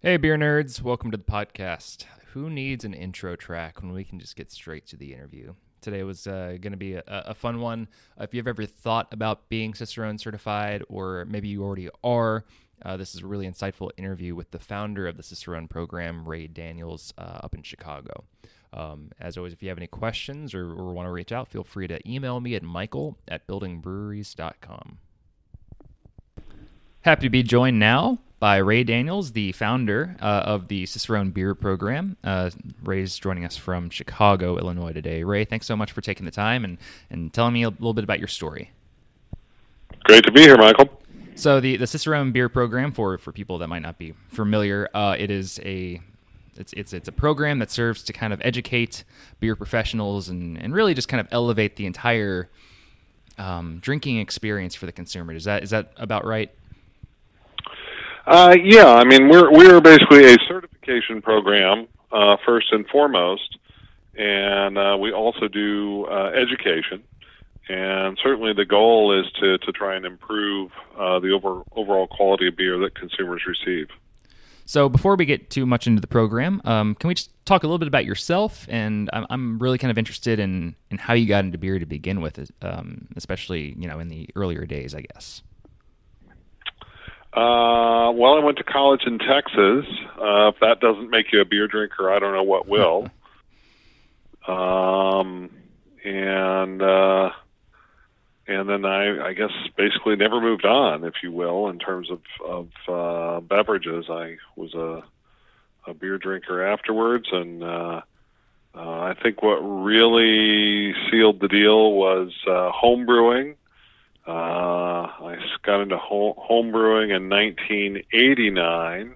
Hey, beer nerds, welcome to the podcast. Who needs an intro track when we can just get straight to the interview? Today was uh, going to be a, a, fun one. If you've ever thought about being Cicerone certified, or maybe you already are, uh, this is a really insightful interview with the founder of the Cicerone program, Ray Daniels, uh, up in Chicago. Um, as always, if you have any questions or, or want to reach out, feel free to email me at michael at buildingbreweries.com. Happy to be joined now by Ray Daniels, the founder uh, of the Cicerone Beer Program. Uh, Ray's joining us from Chicago, Illinois today. Ray, thanks so much for taking the time and, and telling me a little bit about your story. Great to be here, Michael. So the, the Cicerone Beer Program, for, for people that might not be familiar, uh, it is a it's, it's, it's a program that serves to kind of educate beer professionals and, and really just kind of elevate the entire um, drinking experience for the consumer. Is that is that about right? Uh, yeah, I mean we're we're basically a certification program uh, first and foremost, and uh, we also do uh, education. And certainly the goal is to, to try and improve uh, the over, overall quality of beer that consumers receive. So before we get too much into the program, um, can we just talk a little bit about yourself? And I'm, I'm really kind of interested in, in how you got into beer to begin with, um, especially you know in the earlier days, I guess. Uh, well, I went to college in Texas. Uh, if that doesn't make you a beer drinker, I don't know what will. um, and uh, and then I, I guess basically never moved on, if you will, in terms of of uh, beverages. I was a a beer drinker afterwards, and uh, uh, I think what really sealed the deal was uh, home brewing uh, I got into home brewing in 1989,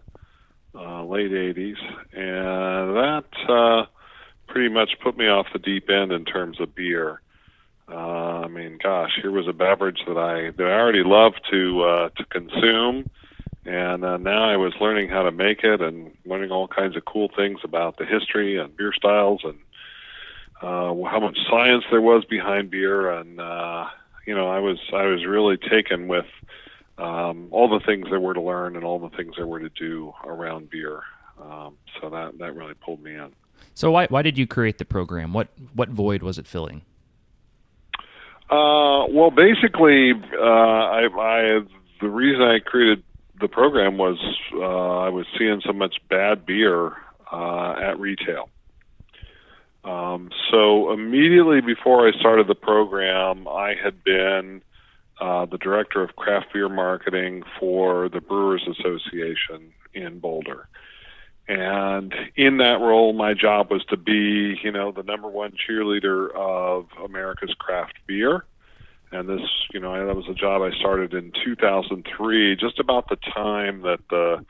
uh, late 80s, and that uh, pretty much put me off the deep end in terms of beer. Uh, I mean, gosh, here was a beverage that I that I already loved to uh, to consume, and uh, now I was learning how to make it and learning all kinds of cool things about the history and beer styles and uh, how much science there was behind beer and uh, you know, I was I was really taken with um, all the things there were to learn and all the things there were to do around beer. Um, so that that really pulled me in. So why why did you create the program? What what void was it filling? Uh, well, basically, uh, I, I the reason I created the program was uh, I was seeing so much bad beer uh, at retail. Um, so immediately before I started the program, I had been uh, the director of craft beer marketing for the Brewers Association in Boulder. And in that role, my job was to be, you know, the number one cheerleader of America's craft beer. And this, you know, that was a job I started in 2003, just about the time that the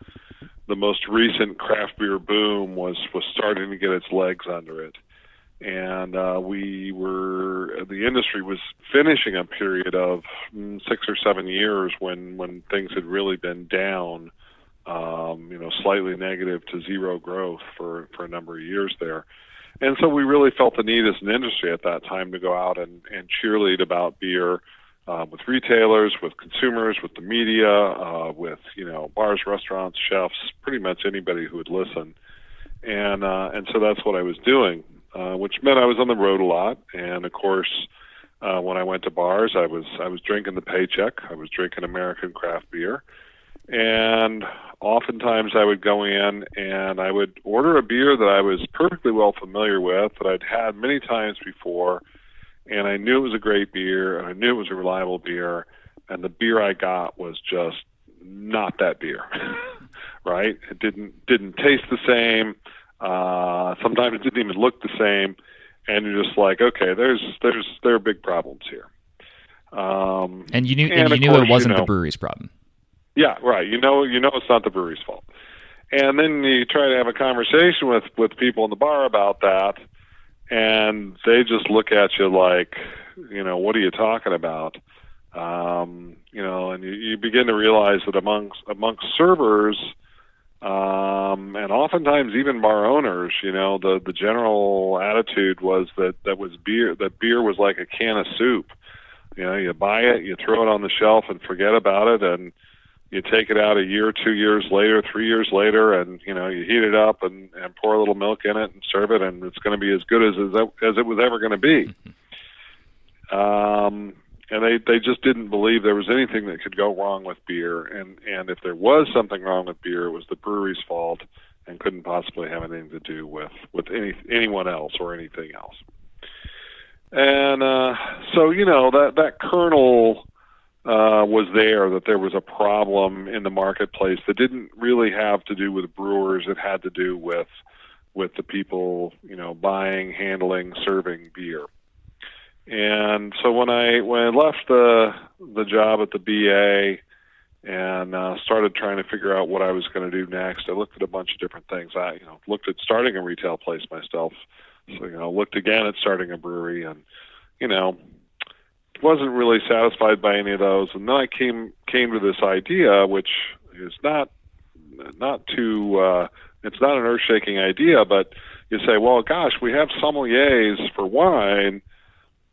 the most recent craft beer boom was was starting to get its legs under it and uh, we were the industry was finishing a period of mm, six or seven years when when things had really been down, um, you know, slightly negative to zero growth for for a number of years there. And so we really felt the need as an industry at that time to go out and, and cheerlead about beer uh, with retailers, with consumers, with the media, uh, with you know bars, restaurants, chefs, pretty much anybody who would listen. And uh, and so that's what I was doing uh, which meant I was on the road a lot. And of course, uh, when I went to bars, I was I was drinking the paycheck. I was drinking American craft beer, and oftentimes I would go in and I would order a beer that I was perfectly well familiar with that I'd had many times before, and I knew it was a great beer and I knew it was a reliable beer, and the beer I got was just not that beer, right? It didn't didn't taste the same uh, sometimes it didn't even look the same, and you're just like, okay, there's there's there are big problems here. Um, and you knew and, and you knew course, it wasn't you know, the brewery's problem. Yeah, right. You know, you know it's not the brewery's fault. And then you try to have a conversation with with people in the bar about that, and they just look at you like, you know, what are you talking about? Um, you know, and you, you begin to realize that amongst amongst servers um, and oftentimes even bar owners, you know, the the general attitude was that that was beer that beer was like a can of soup. You know, you buy it, you throw it on the shelf and forget about it, and you take it out a year, two years later, three years later, and you know you heat it up and, and pour a little milk in it and serve it, and it's going to be as good as as it was ever going to be. Um, and they they just didn't believe there was anything that could go wrong with beer, and and if there was something wrong with beer, it was the brewery's fault, and couldn't possibly have anything to do with with any anyone else or anything else. And uh, so you know that that kernel uh, was there that there was a problem in the marketplace that didn't really have to do with brewers. It had to do with with the people, you know, buying, handling, serving beer. And so when I when I left the the job at the BA and uh, started trying to figure out what I was going to do next, I looked at a bunch of different things. I you know looked at starting a retail place myself. So you know looked again at starting a brewery and you know wasn't really satisfied by any of those, and then I came came to this idea, which is not not too uh, it's not an earth shaking idea, but you say, well, gosh, we have sommeliers for wine.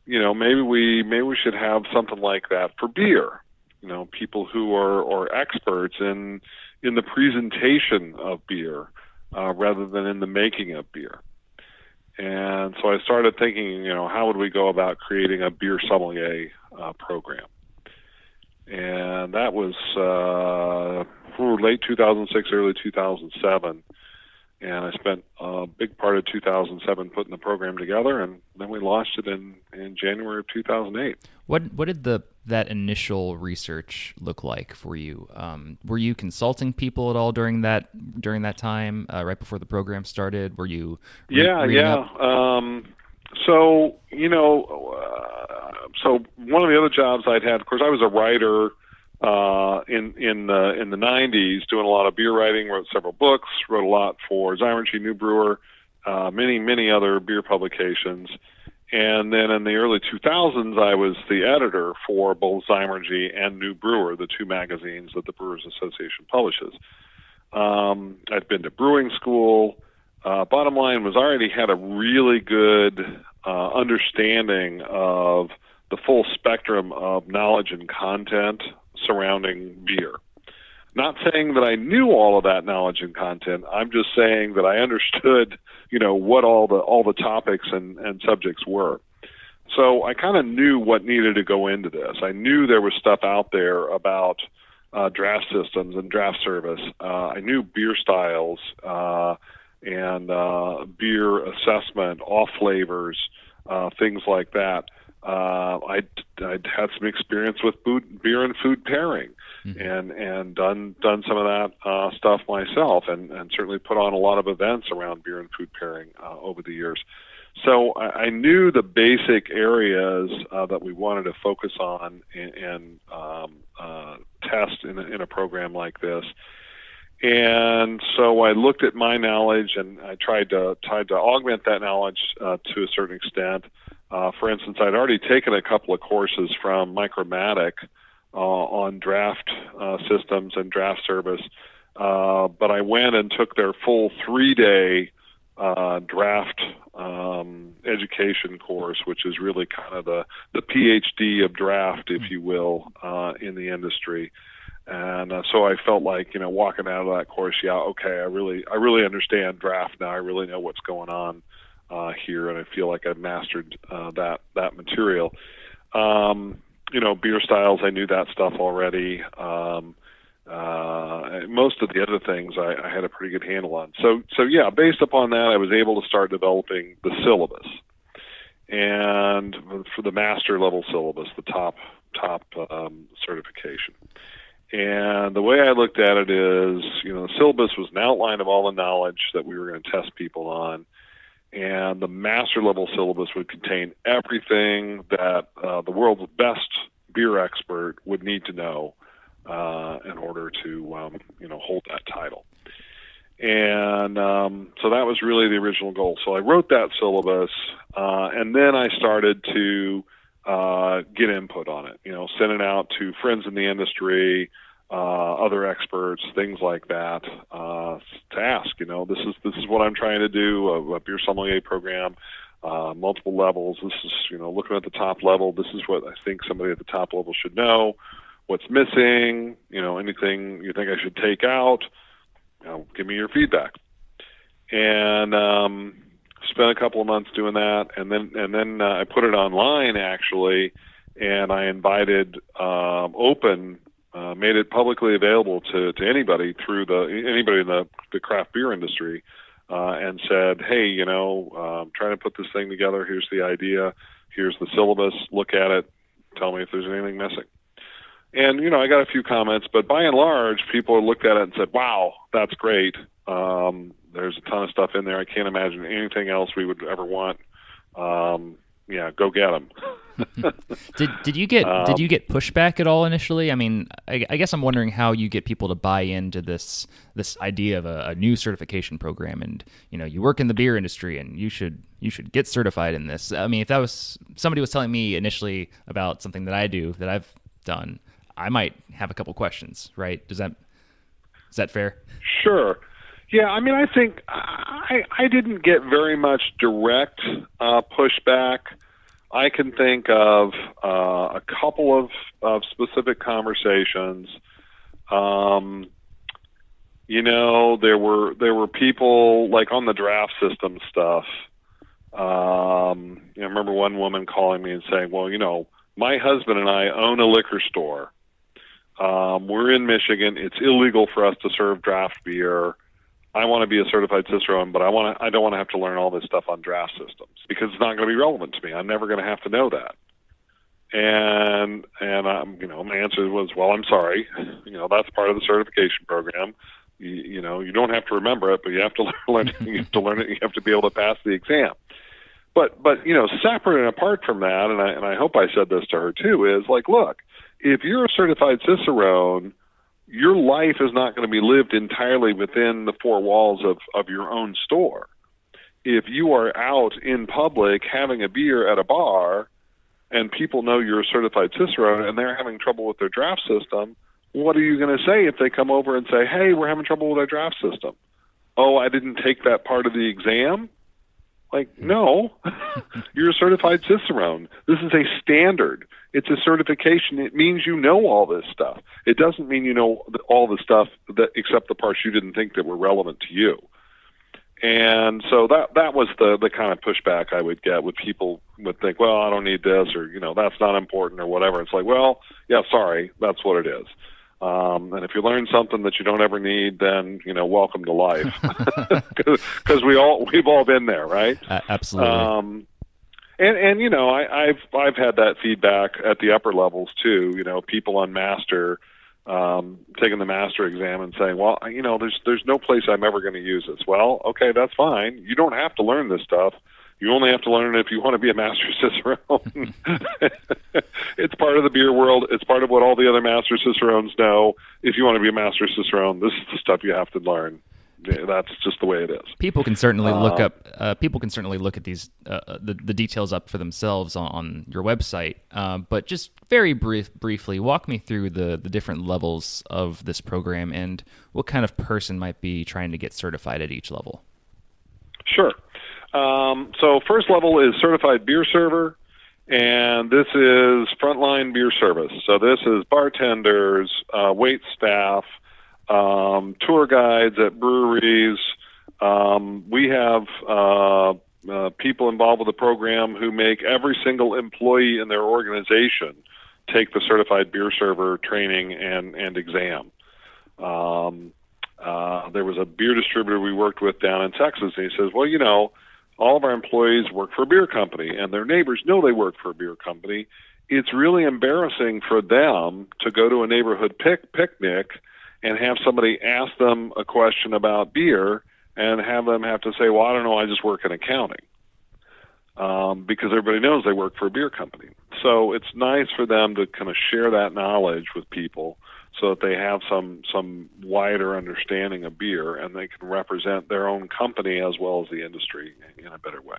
You know, maybe we maybe we should have something like that for beer. You know, people who are are experts in in the presentation of beer uh, rather than in the making of beer. And so I started thinking, you know, how would we go about creating a beer sommelier uh, program? And that was uh, late 2006, early 2007 and I spent a big part of 2007 putting the program together, and then we launched it in, in January of 2008. What what did the that initial research look like for you? Um, were you consulting people at all during that during that time, uh, right before the program started? Were you? Re- yeah, yeah. Um, so you know, uh, so one of the other jobs I'd had, of course, I was a writer uh, in in the in the 90s, doing a lot of beer writing. Wrote several books. Wrote a lot for Zymurgy, New Brewer, uh, many many other beer publications. And then in the early 2000s, I was the editor for both Zymurgy and New Brewer, the two magazines that the Brewers Association publishes. Um, I'd been to brewing school. Uh, bottom line was, I already had a really good uh, understanding of the full spectrum of knowledge and content surrounding beer. Not saying that I knew all of that knowledge and content. I'm just saying that I understood, you know, what all the all the topics and, and subjects were. So I kind of knew what needed to go into this. I knew there was stuff out there about uh, draft systems and draft service. Uh, I knew beer styles uh, and uh, beer assessment, off flavors, uh, things like that uh, I'd, I'd had some experience with food, beer and food pairing, mm-hmm. and and done done some of that uh, stuff myself, and and certainly put on a lot of events around beer and food pairing uh, over the years. So I, I knew the basic areas uh, that we wanted to focus on and, and um, uh, test in a, in a program like this. And so I looked at my knowledge and I tried to tried to augment that knowledge uh, to a certain extent. Uh, for instance, I'd already taken a couple of courses from Micromatic uh, on draft uh, systems and draft service, uh, but I went and took their full three-day uh, draft um, education course, which is really kind of the the PhD of draft, if you will, uh, in the industry. And so I felt like, you know, walking out of that course, yeah, okay, I really, I really understand draft now. I really know what's going on uh, here, and I feel like I've mastered uh, that that material. Um, you know, beer styles, I knew that stuff already. Um, uh, most of the other things I, I had a pretty good handle on. So, so yeah, based upon that, I was able to start developing the syllabus, and for the master level syllabus, the top top um, certification. And the way I looked at it is, you know, the syllabus was an outline of all the knowledge that we were going to test people on and the master level syllabus would contain everything that uh, the world's best beer expert would need to know uh, in order to um, you know hold that title. And um, so that was really the original goal. So I wrote that syllabus, uh, and then I started to uh, get input on it. You know, send it out to friends in the industry, uh, other experts, things like that, uh, to ask. You know, this is this is what I'm trying to do a, a beer sommelier program, uh, multiple levels. This is you know looking at the top level. This is what I think somebody at the top level should know. what's missing, you know, anything you think I should take out. You know, give me your feedback. And um, spent a couple of months doing that, and then and then uh, I put it online actually, and I invited um, open, uh, made it publicly available to, to anybody through the anybody in the, the craft beer industry, uh, and said, hey, you know, I'm um, trying to put this thing together. Here's the idea. Here's the syllabus. Look at it. Tell me if there's anything missing. And you know, I got a few comments, but by and large, people looked at it and said, "Wow, that's great. Um, there's a ton of stuff in there. I can't imagine anything else we would ever want. Um, yeah, go get them." did did you get um, did you get pushback at all initially? I mean, I, I, guess I'm wondering how you get people to buy into this this idea of a, a, new certification program. And you know, you work in the beer industry, and you should you should get certified in this. I mean, if that was somebody was telling me initially about something that I do that I've done, I might have a couple questions, right? Does that is that fair? Sure. Yeah, I mean, I think I I didn't get very much direct uh, pushback. I can think of uh, a couple of, of specific conversations. Um, you know, there were there were people like on the draft system stuff. Um, I remember one woman calling me and saying, "Well, you know, my husband and I own a liquor store, um, we're in Michigan. It's illegal for us to serve draft beer. I want to be a certified cicerone, but I want to. I don't want to have to learn all this stuff on draft systems because it's not going to be relevant to me. I'm never going to have to know that. And and um, you know, my answer was, well, I'm sorry. You know, that's part of the certification program. You, you know, you don't have to remember it, but you have to learn. you have to learn it. You have to be able to pass the exam. But but you know, separate and apart from that, and I and I hope I said this to her too, is like, look, if you're a certified cicerone, your life is not going to be lived entirely within the four walls of, of your own store. If you are out in public having a beer at a bar and people know you're a certified cicerone and they're having trouble with their draft system, what are you going to say if they come over and say, hey, we're having trouble with our draft system? Oh, I didn't take that part of the exam? Like, no, you're a certified cicerone. This is a standard. It's a certification. It means you know all this stuff. It doesn't mean you know all the stuff that except the parts you didn't think that were relevant to you. And so that that was the the kind of pushback I would get with people would think, well, I don't need this, or you know, that's not important, or whatever. It's like, well, yeah, sorry, that's what it is. Um, and if you learn something that you don't ever need, then you know, welcome to life, because we all we've all been there, right? Uh, absolutely. Um, and and you know, I, I've I've had that feedback at the upper levels too. You know, people on master um, taking the master exam and saying, well, you know, there's there's no place I'm ever going to use this. Well, okay, that's fine. You don't have to learn this stuff. You only have to learn it if you want to be a master cicerone. it's part of the beer world. It's part of what all the other master cicerones know. If you want to be a master cicerone, this is the stuff you have to learn. That's just the way it is. People can certainly look uh, up. Uh, people can certainly look at these uh, uh, the, the details up for themselves on, on your website. Uh, but just very brief, briefly, walk me through the the different levels of this program and what kind of person might be trying to get certified at each level. Sure. Um, so first level is certified beer server, and this is frontline beer service. So this is bartenders, uh, wait staff, um, tour guides at breweries. Um, we have uh, uh, people involved with the program who make every single employee in their organization take the certified beer server training and and exam. Um, uh, there was a beer distributor we worked with down in Texas, and he says, "Well, you know." All of our employees work for a beer company and their neighbors know they work for a beer company. It's really embarrassing for them to go to a neighborhood pic- picnic and have somebody ask them a question about beer and have them have to say, "Well, I don't know, I just work in accounting," um, because everybody knows they work for a beer company. So it's nice for them to kind of share that knowledge with people so that they have some some wider understanding of beer and they can represent their own company as well as the industry in a better way.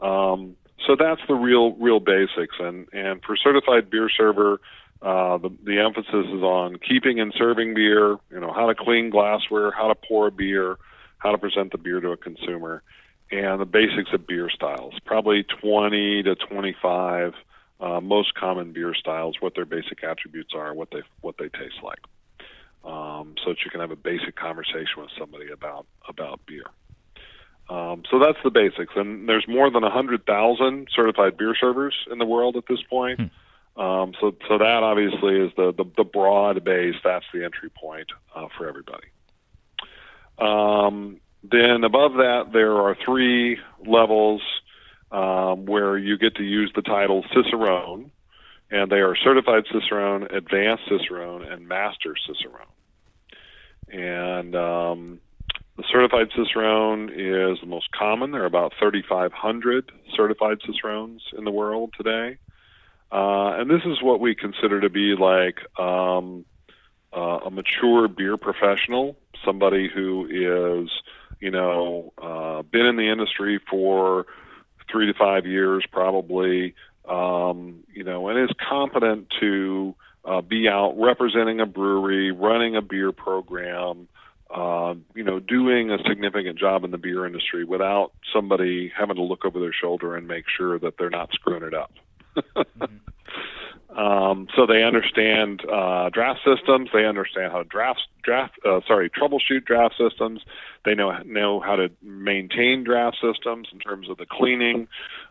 Um, so that's the real real basics and and for certified beer server uh, the, the emphasis is on keeping and serving beer, you know, how to clean glassware, how to pour a beer, how to present the beer to a consumer, and the basics of beer styles. Probably 20 to 25 uh, most common beer styles, what their basic attributes are, what they what they taste like, um, so that you can have a basic conversation with somebody about about beer. Um, so that's the basics, and there's more than hundred thousand certified beer servers in the world at this point. Hmm. Um, so, so that obviously is the, the, the broad base. That's the entry point uh, for everybody. Um, then above that, there are three levels um, where you get to use the title Cicerone, and they are certified Cicerone, advanced Cicerone, and master Cicerone. And um, the certified Cicerone is the most common. There are about 3,500 certified Cicerones in the world today. Uh, and this is what we consider to be like um, uh, a mature beer professional, somebody who is, you know, uh, been in the industry for three to five years probably, um, you know, and is competent to uh, be out representing a brewery, running a beer program, uh, you know, doing a significant job in the beer industry without somebody having to look over their shoulder and make sure that they're not screwing it up. mm-hmm. Um, so they understand uh, draft systems. They understand how to draft, draft, uh, sorry, troubleshoot draft systems. They know know how to maintain draft systems in terms of the cleaning,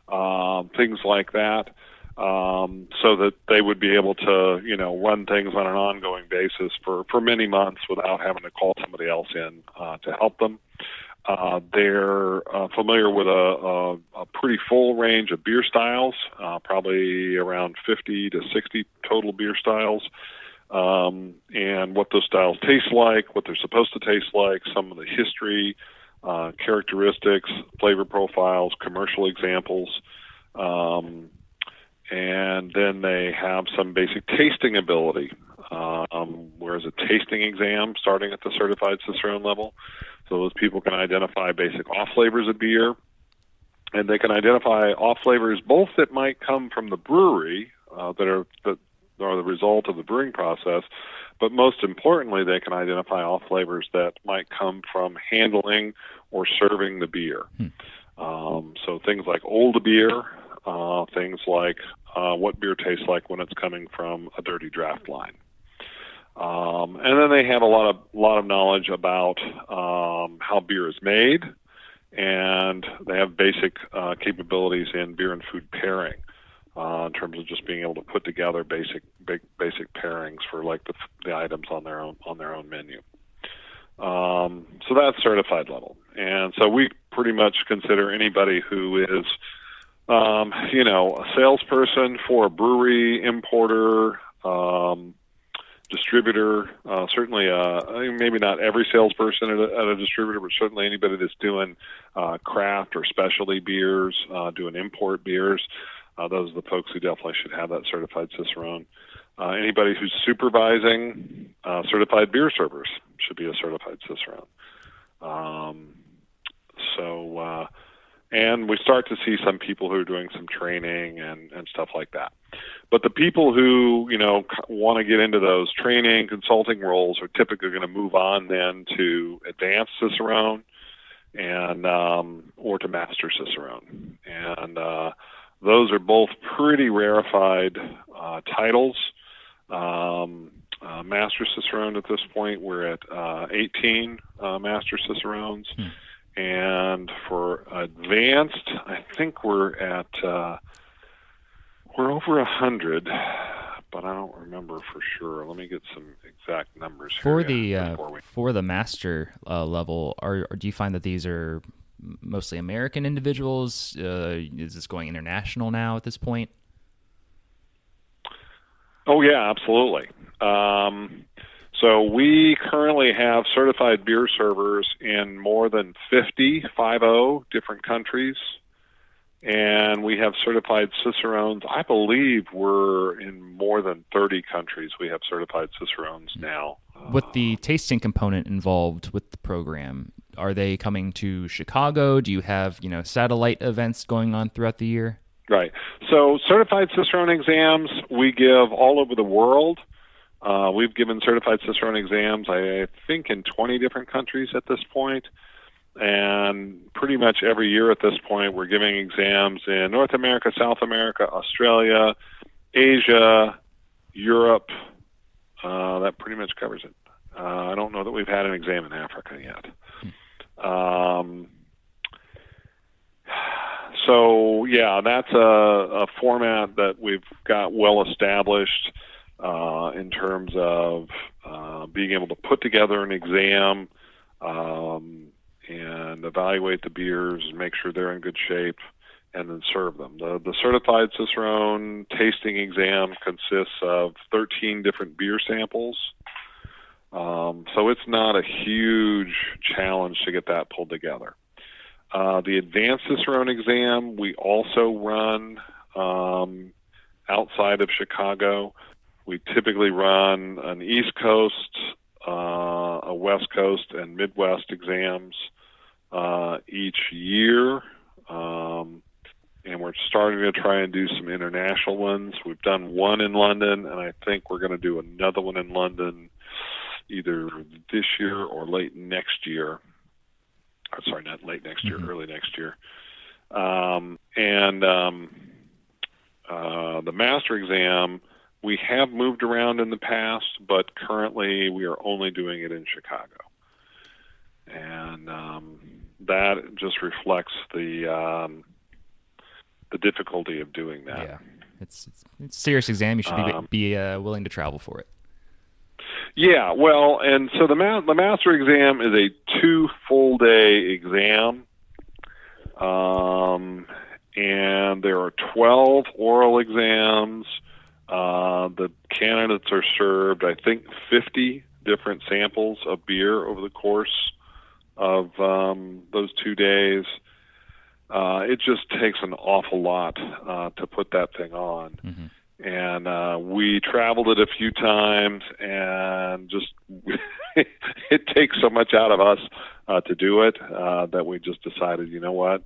um, things like that, um, so that they would be able to, you know, run things on an ongoing basis for for many months without having to call somebody else in uh, to help them. Uh, they're uh, familiar with a, a, a, pretty full range of beer styles, uh, probably around 50 to 60 total beer styles, um, and what those styles taste like, what they're supposed to taste like, some of the history, uh, characteristics, flavor profiles, commercial examples. Um, and then they have some basic tasting ability, um, whereas a tasting exam starting at the certified Cicerone level. So those people can identify basic off flavors of beer, and they can identify off flavors both that might come from the brewery uh, that are that are the result of the brewing process, but most importantly, they can identify off flavors that might come from handling or serving the beer. Hmm. Um, so things like old beer, uh, things like uh, what beer tastes like when it's coming from a dirty draft line. Um, and then they have a lot of lot of knowledge about um, how beer is made, and they have basic uh, capabilities in beer and food pairing uh, in terms of just being able to put together basic big, basic pairings for like the, the items on their own on their own menu. Um, so that's certified level, and so we pretty much consider anybody who is um, you know, a salesperson for a brewery, importer, um, distributor. Uh, certainly, uh, maybe not every salesperson at a, at a distributor, but certainly anybody that's doing uh, craft or specialty beers, uh, doing import beers. Uh, those are the folks who definitely should have that certified Cicerone. Uh, anybody who's supervising certified beer servers should be a certified Cicerone. Um, so, and we start to see some people who are doing some training and, and stuff like that. But the people who you know want to get into those training consulting roles are typically going to move on then to advanced Cicerone and um, or to master Cicerone, and uh, those are both pretty rarefied uh, titles. Um, uh, master Cicerone at this point, we're at uh, 18 uh, master Cicerones. Hmm and for advanced, I think we're at uh, we're over a hundred, but I don't remember for sure. Let me get some exact numbers for the uh, we... for the master uh, level. Are, do you find that these are mostly American individuals? Uh, is this going international now at this point? Oh yeah, absolutely. Um, so we currently have certified beer servers in more than 50, 50 different countries. And we have certified Cicerones. I believe we're in more than 30 countries. We have certified Cicerones now. With the tasting component involved with the program, are they coming to Chicago? Do you have, you know, satellite events going on throughout the year? Right. So certified Cicerone exams we give all over the world. Uh, we've given certified Cicerone exams, I think, in 20 different countries at this point. And pretty much every year at this point, we're giving exams in North America, South America, Australia, Asia, Europe. Uh, that pretty much covers it. Uh, I don't know that we've had an exam in Africa yet. Um, so yeah, that's a, a format that we've got well established uh, in terms of uh, being able to put together an exam um, and evaluate the beers and make sure they're in good shape and then serve them. The, the certified Cicerone tasting exam consists of 13 different beer samples. Um, so it's not a huge challenge to get that pulled together. Uh, the advanced Cicerone exam we also run um, outside of Chicago. We typically run an East Coast, uh, a West Coast, and Midwest exams uh, each year. Um, and we're starting to try and do some international ones. We've done one in London, and I think we're going to do another one in London either this year or late next year. Or sorry, not late next year, Mhm. early next year. Um, and um, uh, the master exam, we have moved around in the past, but currently we are only doing it in Chicago. And um, that just reflects the um, the difficulty of doing that. Yeah, it's it's, it's a serious exam. You should be Um, be uh, willing to travel for it. Yeah, well, and so the ma- the master exam is a two full day exam, um, and there are twelve oral exams. Uh, the candidates are served, I think, fifty different samples of beer over the course of um, those two days. Uh, it just takes an awful lot uh, to put that thing on. Hmm and uh, we traveled it a few times, and just it takes so much out of us uh, to do it uh, that we just decided, you know what,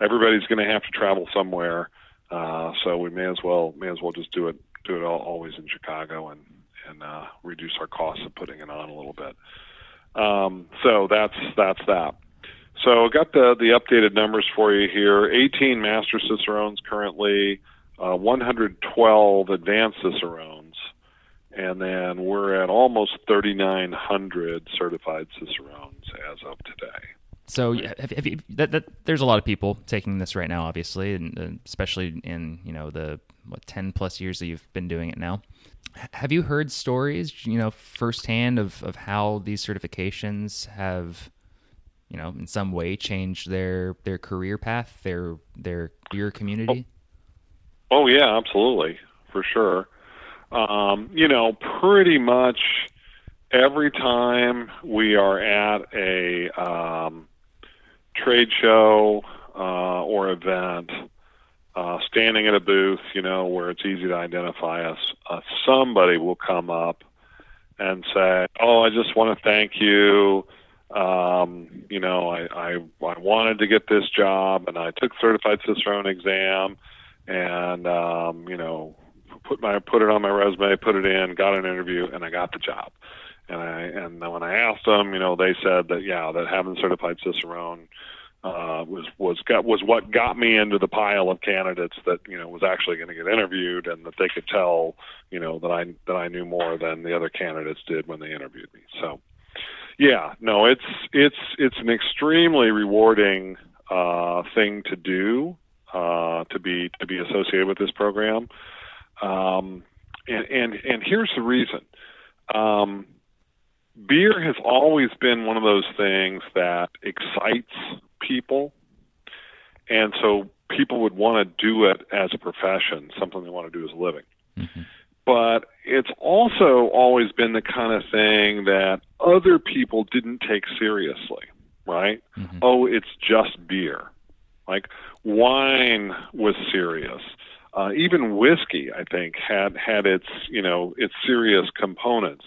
everybody's going to have to travel somewhere, uh, so we may as well may as well just do it do it all, always in Chicago and and uh, reduce our costs of putting it on a little bit. Um, so that's that's that. So got the the updated numbers for you here. 18 Master Cicerones currently uh, 112 advanced Cicerones, and then we're at almost 3,900 certified Cicerones as of today. So yeah, have, have you, that, that, there's a lot of people taking this right now, obviously, and, especially in you know the what ten plus years that you've been doing it now. Have you heard stories, you know, firsthand of, of how these certifications have, you know, in some way changed their their career path, their their beer community? Oh yeah, absolutely, for sure. Um, you know, pretty much every time we are at a um, trade show uh, or event, uh, standing at a booth, you know, where it's easy to identify us, uh, somebody will come up and say, "Oh, I just want to thank you." Um, you know, I, I I wanted to get this job, and I took certified Cicerone exam and um, you know put my put it on my resume, put it in, got an interview, and I got the job. And I and then when I asked them, you know, they said that yeah, that having certified Cicerone uh, was was got was what got me into the pile of candidates that you know was actually going to get interviewed, and that they could tell you know that I that I knew more than the other candidates did when they interviewed me. So yeah, no, it's it's it's an extremely rewarding uh, thing to do uh, to be to be associated with this program. Um, and, and and here's the reason. Um, beer has always been one of those things that excites people, and so people would want to do it as a profession, something they want to do as a living. Mhm. But it's also always been the kind of thing that other people didn't take seriously, right? Mhm. Oh, it's just beer. Like wine was serious. Uh, even whiskey, I think, had had its you know its serious components.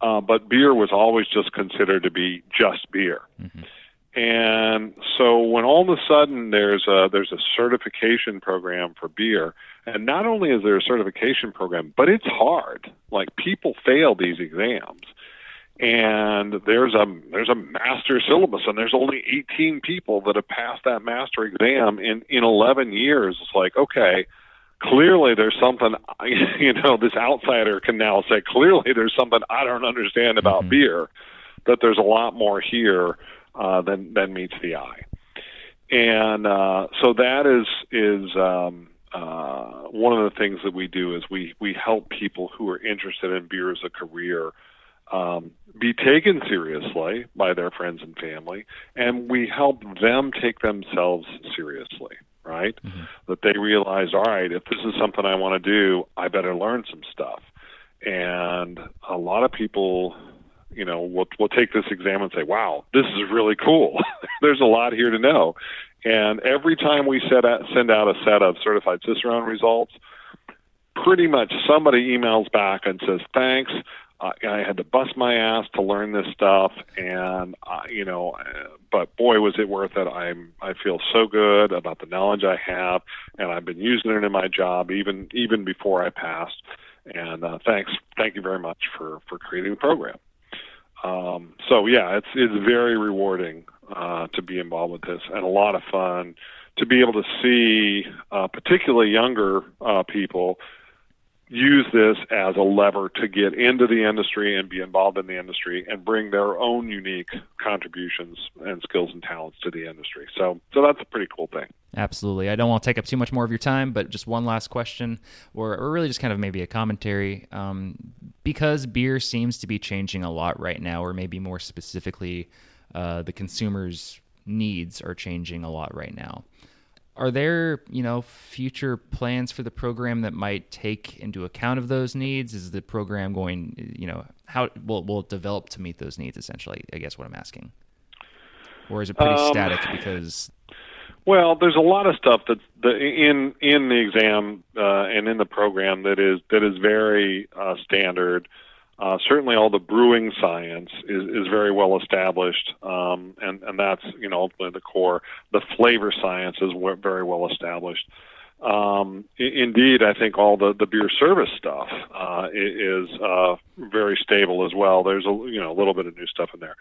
Uh, but beer was always just considered to be just beer. Mhm. And so when all of a sudden there's a there's a certification program for beer, and not only is there a certification program, but it's hard. Like people fail these exams. And there's a there's a master syllabus and there's only 18 people that have passed that master exam in in 11 years. It's like, okay, clearly there's something you know this outsider can now say clearly there's something I don't understand about mm-hmm. beer that there's a lot more here uh, than than meets the eye and uh, so that is is um, uh, one of the things that we do is we we help people who are interested in beer as a career um, be taken seriously by their friends and family, and we help them take themselves seriously right? Mm-hmm. That they realize, all right, if this is something I want to do, I better learn some stuff. And a lot of people, you know, will, will take this exam and say, wow, this is really cool. There's a lot here to know. And every time we set out, send out a set of certified Cicerone results, pretty much somebody emails back and says, thanks. I, I had to bust my ass to learn this stuff, and uh, you know, but boy, was it worth it! I'm I feel so good about the knowledge I have, and I've been using it in my job even even before I passed. And uh, thanks, thank you very much for for creating the program. Um, so yeah, it's it's very rewarding uh, to be involved with this, and a lot of fun to be able to see, uh, particularly younger uh, people use this as a lever to get into the industry and be involved in the industry and bring their own unique contributions and skills and talents to the industry. So, so that's a pretty cool thing. Absolutely. I don't want to take up too much more of your time, but just one last question, or, or really just kind of maybe a commentary. Um, because beer seems to be changing a lot right now, or maybe more specifically, uh, the consumer's needs are changing a lot right now are there you know future plans for the program that might take into account of those needs? Is the program going you know how will, will it develop to meet those needs essentially i guess what i'm asking? Or is it pretty um, static because well there's a lot of stuff that's the, in in the exam uh, and in the program that is that is very uh, standard uh, certainly, all the brewing science is, is very well established, um, and and that's you know ultimately the core. The flavor science is very well established. Um, indeed, I think all the, the beer service stuff uh, is uh, very stable as well. There's a you know a little bit of new stuff in there.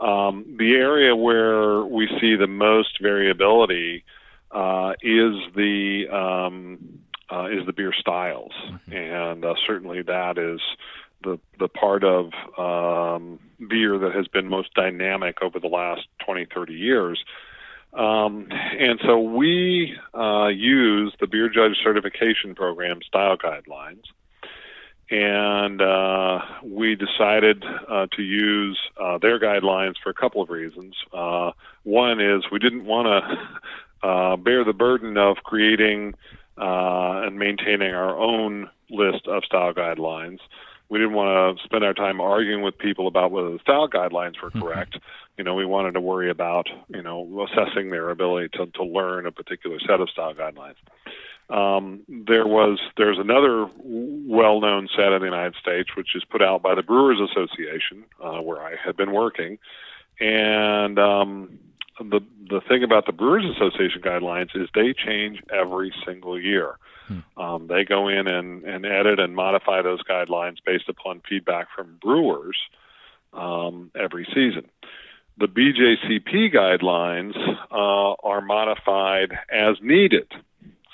Um, the area where we see the most variability uh, is the um, uh, is the beer styles, mm-hmm. and uh, certainly that is the the part of um, beer that has been most dynamic over the last 20, 30 years. Um, and so we uh, use the Beer Judge Certification Program style guidelines. And uh, we decided uh, to use uh, their guidelines for a couple of reasons. Uh, one is we didn't want to uh, bear the burden of creating and maintaining our own list of style guidelines we didn't want to spend our time arguing with people about whether the style guidelines were mm-hmm. correct. You know, we wanted to worry about, you know, assessing their ability to, to learn a particular set of style guidelines. Um, there was there's another well-known set in the United States, which is put out by the Brewers Association, uh, where I had been working, and um, the the thing about the Brewers Association guidelines is they change every single year. Hmm. Um, they go in and, and edit and modify those guidelines based upon feedback from brewers um, every season. The BJCP guidelines uh, are modified as needed.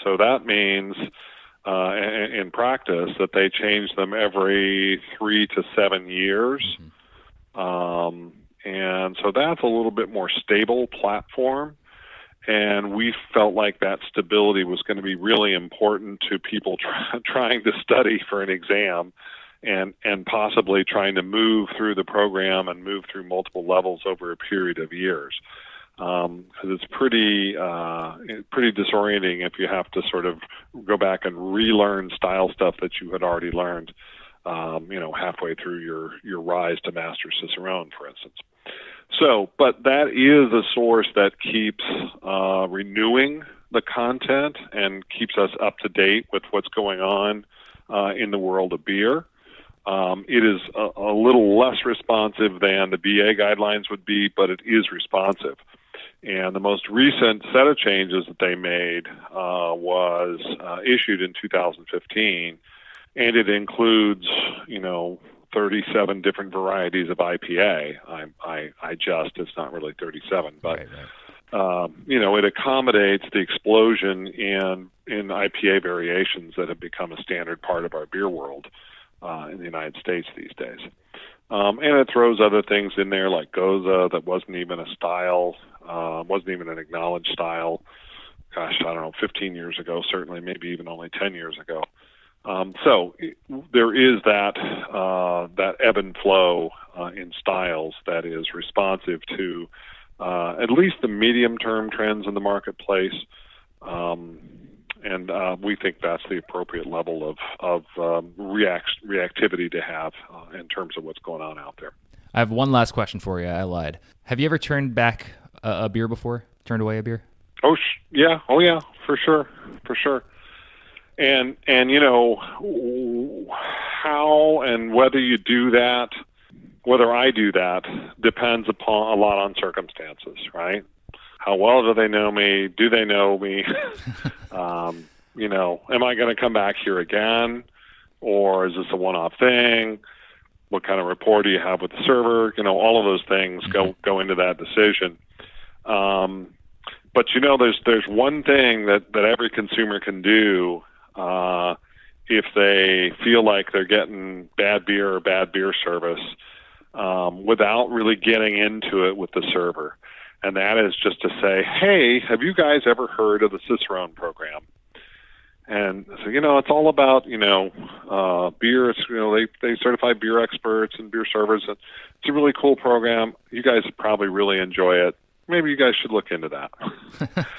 So that means, uh, in, practice, that they change them every three to seven years. Mm-hmm. Um, and so that's a little bit more stable platform. And we felt like that stability was going to be really important to people try, trying to study for an exam and and possibly trying to move through the program and move through multiple levels over a period of years. Because um, it's pretty uh, pretty disorienting if you have to sort of go back and relearn style stuff that you had already learned um, you know halfway through your your rise to master cicerone for instance so, but that is a source that keeps uh, renewing the content and keeps us up to date with what's going on uh, in the world of beer. Um, it is a, a, little less responsive than the BA guidelines would be, but it is responsive. And the most recent set of changes that they made uh, was uh, issued in 2015, and it includes, you know, 37 different varieties of IPA. I, I, I just, it's not really 37, but, right, right. Um, you know, it accommodates the explosion in in IPA variations that have become a standard part of our beer world uh, in the United States these days. Um, and it throws other things in there like Gose that wasn't even a style, uh, wasn't even an acknowledged style. Gosh, I don't know, 15 years ago, certainly, maybe even only 10 years ago. Um, so there is that uh, that ebb and flow uh, in styles that is responsive to uh, at least the medium term trends in the marketplace. Um, and uh, we think that's the appropriate level of of um, react reactivity to have uh, in terms of what's going on out there. I have one last question for you. I lied. Have you ever turned back a, a beer before? Turned away a beer? Oh sh- yeah, oh yeah, for sure, for sure. And and you know how and whether you do that, whether I do that depends upon a lot on circumstances, right? How well do they know me? Do they know me? um, you know, am I going to come back here again, or is this a one-off thing? What kind of rapport do you have with the server? You know, all of those things go mm-hmm. go into that decision. Um, but you know, there's there's one thing that that every consumer can do uh, if they feel like they're getting bad beer or bad beer service um, without really getting into it with the server and that is just to say, hey, have you guys ever heard of the Cicerone program? And so, you know, it's all about, you know, uh, beer. It's, you know, they, they certify beer experts and beer servers. And It's a really cool program. You guys probably really enjoy it. Maybe you guys should look into that.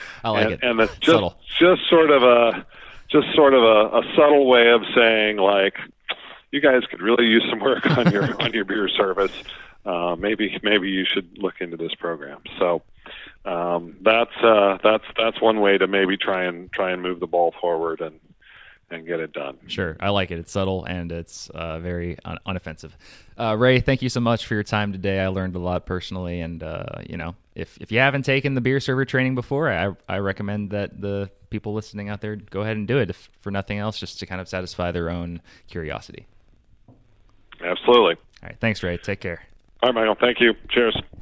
I like and, it. And it's just, subtle. just sort of a, just sort of a, a subtle way of saying like, you guys could really use some work on your on your beer service uh, maybe maybe you should look into this program. So um, that's uh, that's that's one way to maybe try and try and move the ball forward and and get it done. Sure, I like it. It's subtle and it's uh, very un- unoffensive. Uh, Ray, thank you so much for your time today. I learned a lot personally, and uh, you know, if if you haven't taken the beer server training before, I I recommend that the people listening out there go ahead and do it, if for nothing else, just to kind of satisfy their own curiosity. Absolutely. All right, thanks, Ray. Take care. All right, Michael. Thank you. Cheers.